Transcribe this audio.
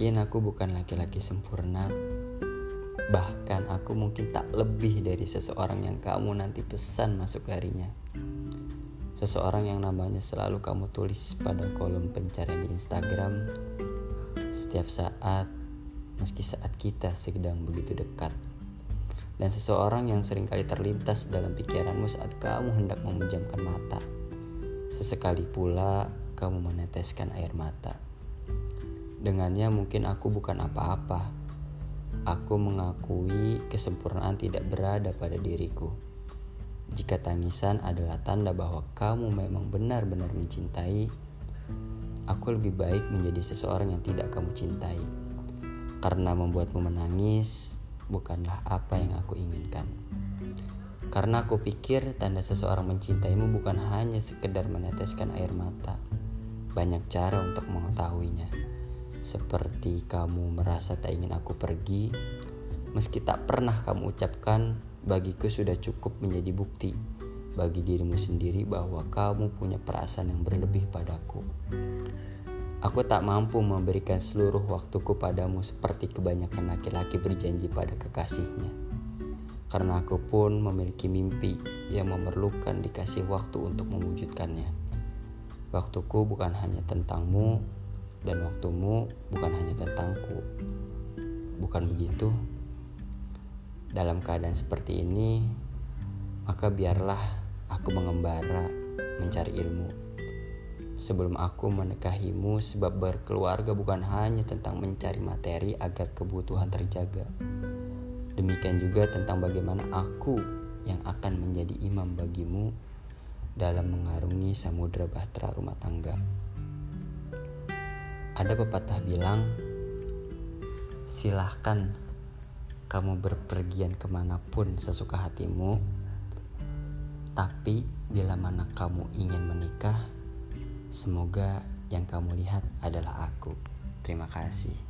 aku bukan laki-laki sempurna. Bahkan aku mungkin tak lebih dari seseorang yang kamu nanti pesan masuk darinya. Seseorang yang namanya selalu kamu tulis pada kolom pencarian di Instagram setiap saat, meski saat kita sedang begitu dekat. Dan seseorang yang sering kali terlintas dalam pikiranmu saat kamu hendak memejamkan mata. Sesekali pula kamu meneteskan air mata. Dengannya mungkin aku bukan apa-apa. Aku mengakui kesempurnaan tidak berada pada diriku. Jika tangisan adalah tanda bahwa kamu memang benar-benar mencintai, aku lebih baik menjadi seseorang yang tidak kamu cintai. Karena membuatmu menangis bukanlah apa yang aku inginkan. Karena aku pikir tanda seseorang mencintaimu bukan hanya sekedar meneteskan air mata. Banyak cara untuk mengetahuinya. Seperti kamu merasa tak ingin aku pergi, meski tak pernah kamu ucapkan, bagiku sudah cukup menjadi bukti bagi dirimu sendiri bahwa kamu punya perasaan yang berlebih padaku. Aku tak mampu memberikan seluruh waktuku padamu seperti kebanyakan laki-laki berjanji pada kekasihnya. Karena aku pun memiliki mimpi yang memerlukan dikasih waktu untuk mewujudkannya. Waktuku bukan hanya tentangmu, dan waktumu bukan hanya tentangku. Bukan begitu? Dalam keadaan seperti ini, maka biarlah aku mengembara mencari ilmu. Sebelum aku menikahimu, sebab berkeluarga bukan hanya tentang mencari materi agar kebutuhan terjaga. Demikian juga tentang bagaimana aku yang akan menjadi imam bagimu dalam mengarungi samudera bahtera rumah tangga. Ada pepatah bilang, silahkan kamu berpergian ke mana pun sesuka hatimu, tapi bila mana kamu ingin menikah, semoga yang kamu lihat adalah aku. Terima kasih.